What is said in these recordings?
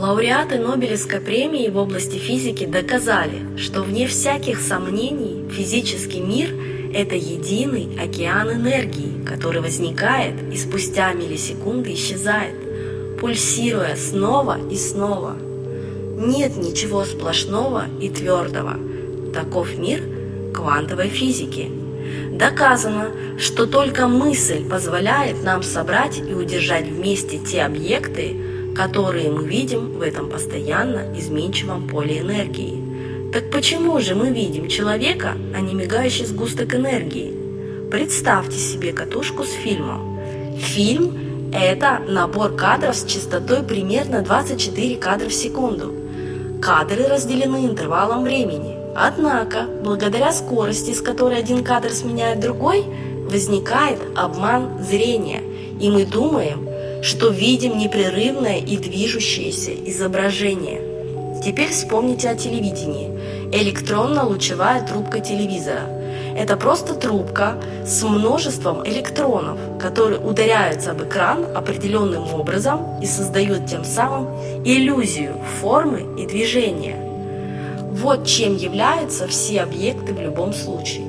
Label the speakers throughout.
Speaker 1: Лауреаты Нобелевской премии в области физики доказали, что вне всяких сомнений физический мир – это единый океан энергии, который возникает и спустя миллисекунды исчезает, пульсируя снова и снова. Нет ничего сплошного и твердого. Таков мир квантовой физики. Доказано, что только мысль позволяет нам собрать и удержать вместе те объекты, которые мы видим в этом постоянно изменчивом поле энергии. Так почему же мы видим человека, а не мигающий сгусток энергии? Представьте себе катушку с фильмом. Фильм – это набор кадров с частотой примерно 24 кадра в секунду. Кадры разделены интервалом времени. Однако, благодаря скорости, с которой один кадр сменяет другой, возникает обман зрения, и мы думаем, что видим непрерывное и движущееся изображение. Теперь вспомните о телевидении. Электронно-лучевая трубка телевизора. Это просто трубка с множеством электронов, которые ударяются об экран определенным образом и создают тем самым иллюзию формы и движения. Вот чем являются все объекты в любом случае.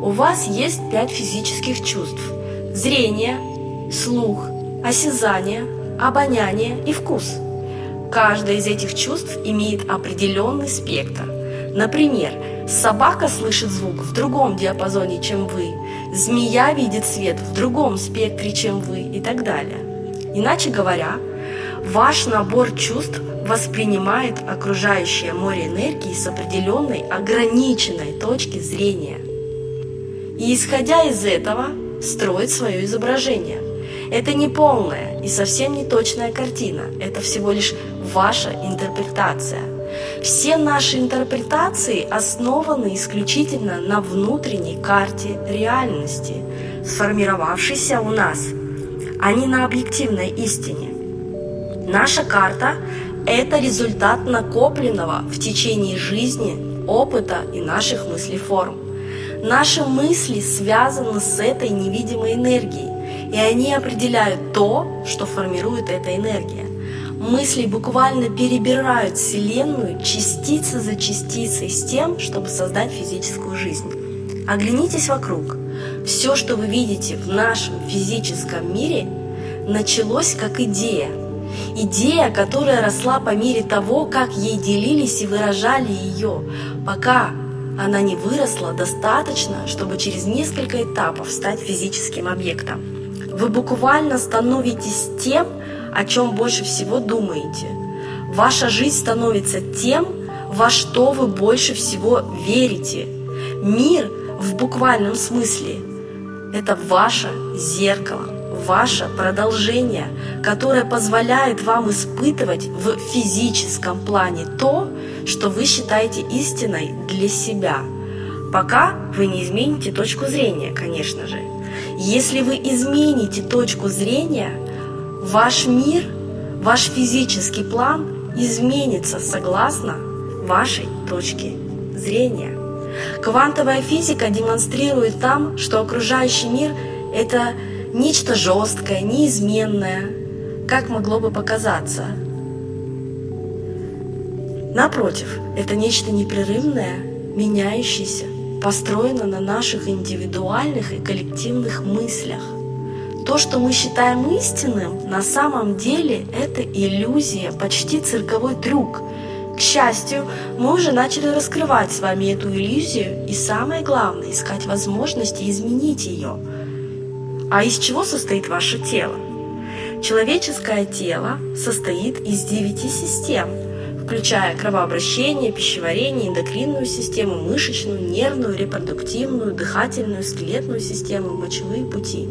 Speaker 1: У вас есть пять физических чувств. Зрение, слух, осязание, обоняние и вкус. Каждое из этих чувств имеет определенный спектр. Например, собака слышит звук в другом диапазоне, чем вы, змея видит свет в другом спектре, чем вы и так далее. Иначе говоря, ваш набор чувств воспринимает окружающее море энергии с определенной ограниченной точки зрения. И исходя из этого, строит свое изображение – это не полная и совсем не точная картина, это всего лишь ваша интерпретация. Все наши интерпретации основаны исключительно на внутренней карте реальности, сформировавшейся у нас, а не на объективной истине. Наша карта – это результат накопленного в течение жизни опыта и наших мыслеформ. Наши мысли связаны с этой невидимой энергией, и они определяют то, что формирует эта энергия. Мысли буквально перебирают Вселенную частица за частицей с тем, чтобы создать физическую жизнь. Оглянитесь вокруг. Все, что вы видите в нашем физическом мире, началось как идея. Идея, которая росла по мере того, как ей делились и выражали ее, пока она не выросла достаточно, чтобы через несколько этапов стать физическим объектом. Вы буквально становитесь тем, о чем больше всего думаете. Ваша жизнь становится тем, во что вы больше всего верите. Мир в буквальном смысле – это ваше зеркало, ваше продолжение, которое позволяет вам испытывать в физическом плане то, что вы считаете истиной для себя, пока вы не измените точку зрения, конечно же. Если вы измените точку зрения, ваш мир, ваш физический план изменится согласно вашей точке зрения. Квантовая физика демонстрирует нам, что окружающий мир – это нечто жесткое, неизменное, как могло бы показаться. Напротив, это нечто непрерывное, меняющееся, построена на наших индивидуальных и коллективных мыслях. То, что мы считаем истинным, на самом деле это иллюзия, почти цирковой трюк. К счастью, мы уже начали раскрывать с вами эту иллюзию и самое главное, искать возможности изменить ее. А из чего состоит ваше тело? Человеческое тело состоит из девяти систем – включая кровообращение, пищеварение, эндокринную систему, мышечную, нервную, репродуктивную, дыхательную, скелетную систему, мочевые пути.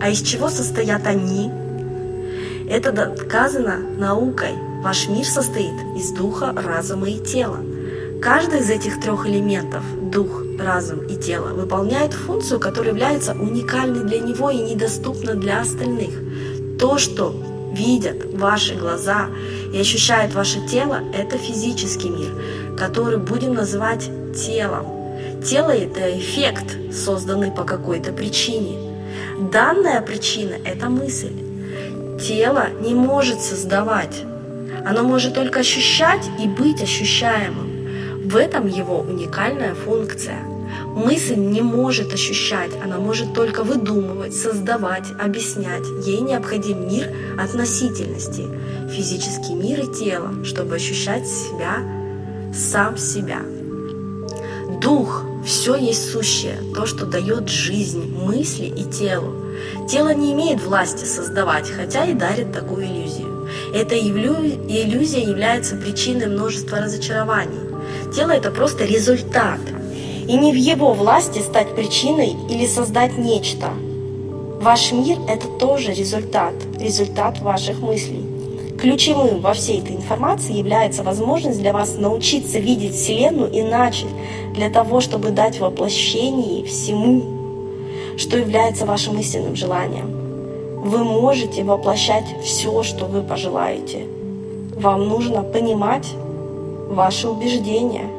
Speaker 1: А из чего состоят они? Это доказано наукой. Ваш мир состоит из духа, разума и тела. Каждый из этих трех элементов – дух, разум и тело – выполняет функцию, которая является уникальной для него и недоступна для остальных. То, что видят ваши глаза и ощущает ваше тело, это физический мир, который будем называть телом. Тело – это эффект, созданный по какой-то причине. Данная причина – это мысль. Тело не может создавать. Оно может только ощущать и быть ощущаемым. В этом его уникальная функция. Мысль не может ощущать, она может только выдумывать, создавать, объяснять. Ей необходим мир относительности, физический мир и тело, чтобы ощущать себя, сам себя. Дух – все есть сущее, то, что дает жизнь, мысли и телу. Тело не имеет власти создавать, хотя и дарит такую иллюзию. Эта иллюзия является причиной множества разочарований. Тело – это просто результат. И не в его власти стать причиной или создать нечто. Ваш мир – это тоже результат, результат ваших мыслей. Ключевым во всей этой информации является возможность для вас научиться видеть Вселенную иначе, для того, чтобы дать воплощение всему, что является вашим истинным желанием. Вы можете воплощать все, что вы пожелаете. Вам нужно понимать ваши убеждения –